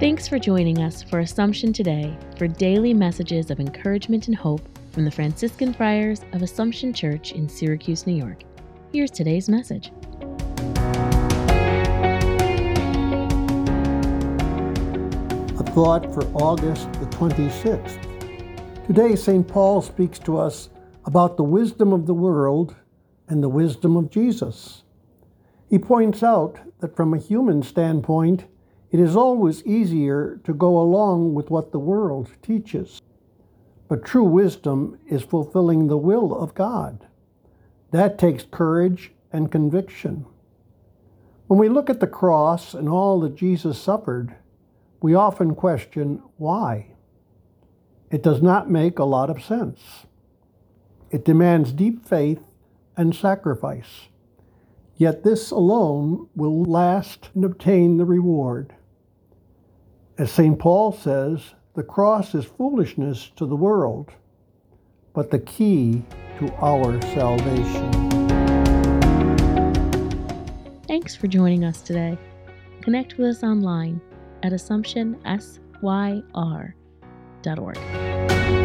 for joining us for Assumption Today for daily messages of encouragement and hope from the Franciscan Friars of Assumption Church in Syracuse, New York. Here's today's message. A thought for August the 26th. Today, St. Paul speaks to us about the wisdom of the world and the wisdom of Jesus. He points out that from a human standpoint, it is always easier to go along with what the world teaches. But true wisdom is fulfilling the will of God. That takes courage and conviction. When we look at the cross and all that Jesus suffered, we often question why. It does not make a lot of sense. It demands deep faith and sacrifice. Yet this alone will last and obtain the reward. As St. Paul says, the cross is foolishness to the world, but the key to our salvation. Thanks for joining us today. Connect with us online at AssumptionSYR.org.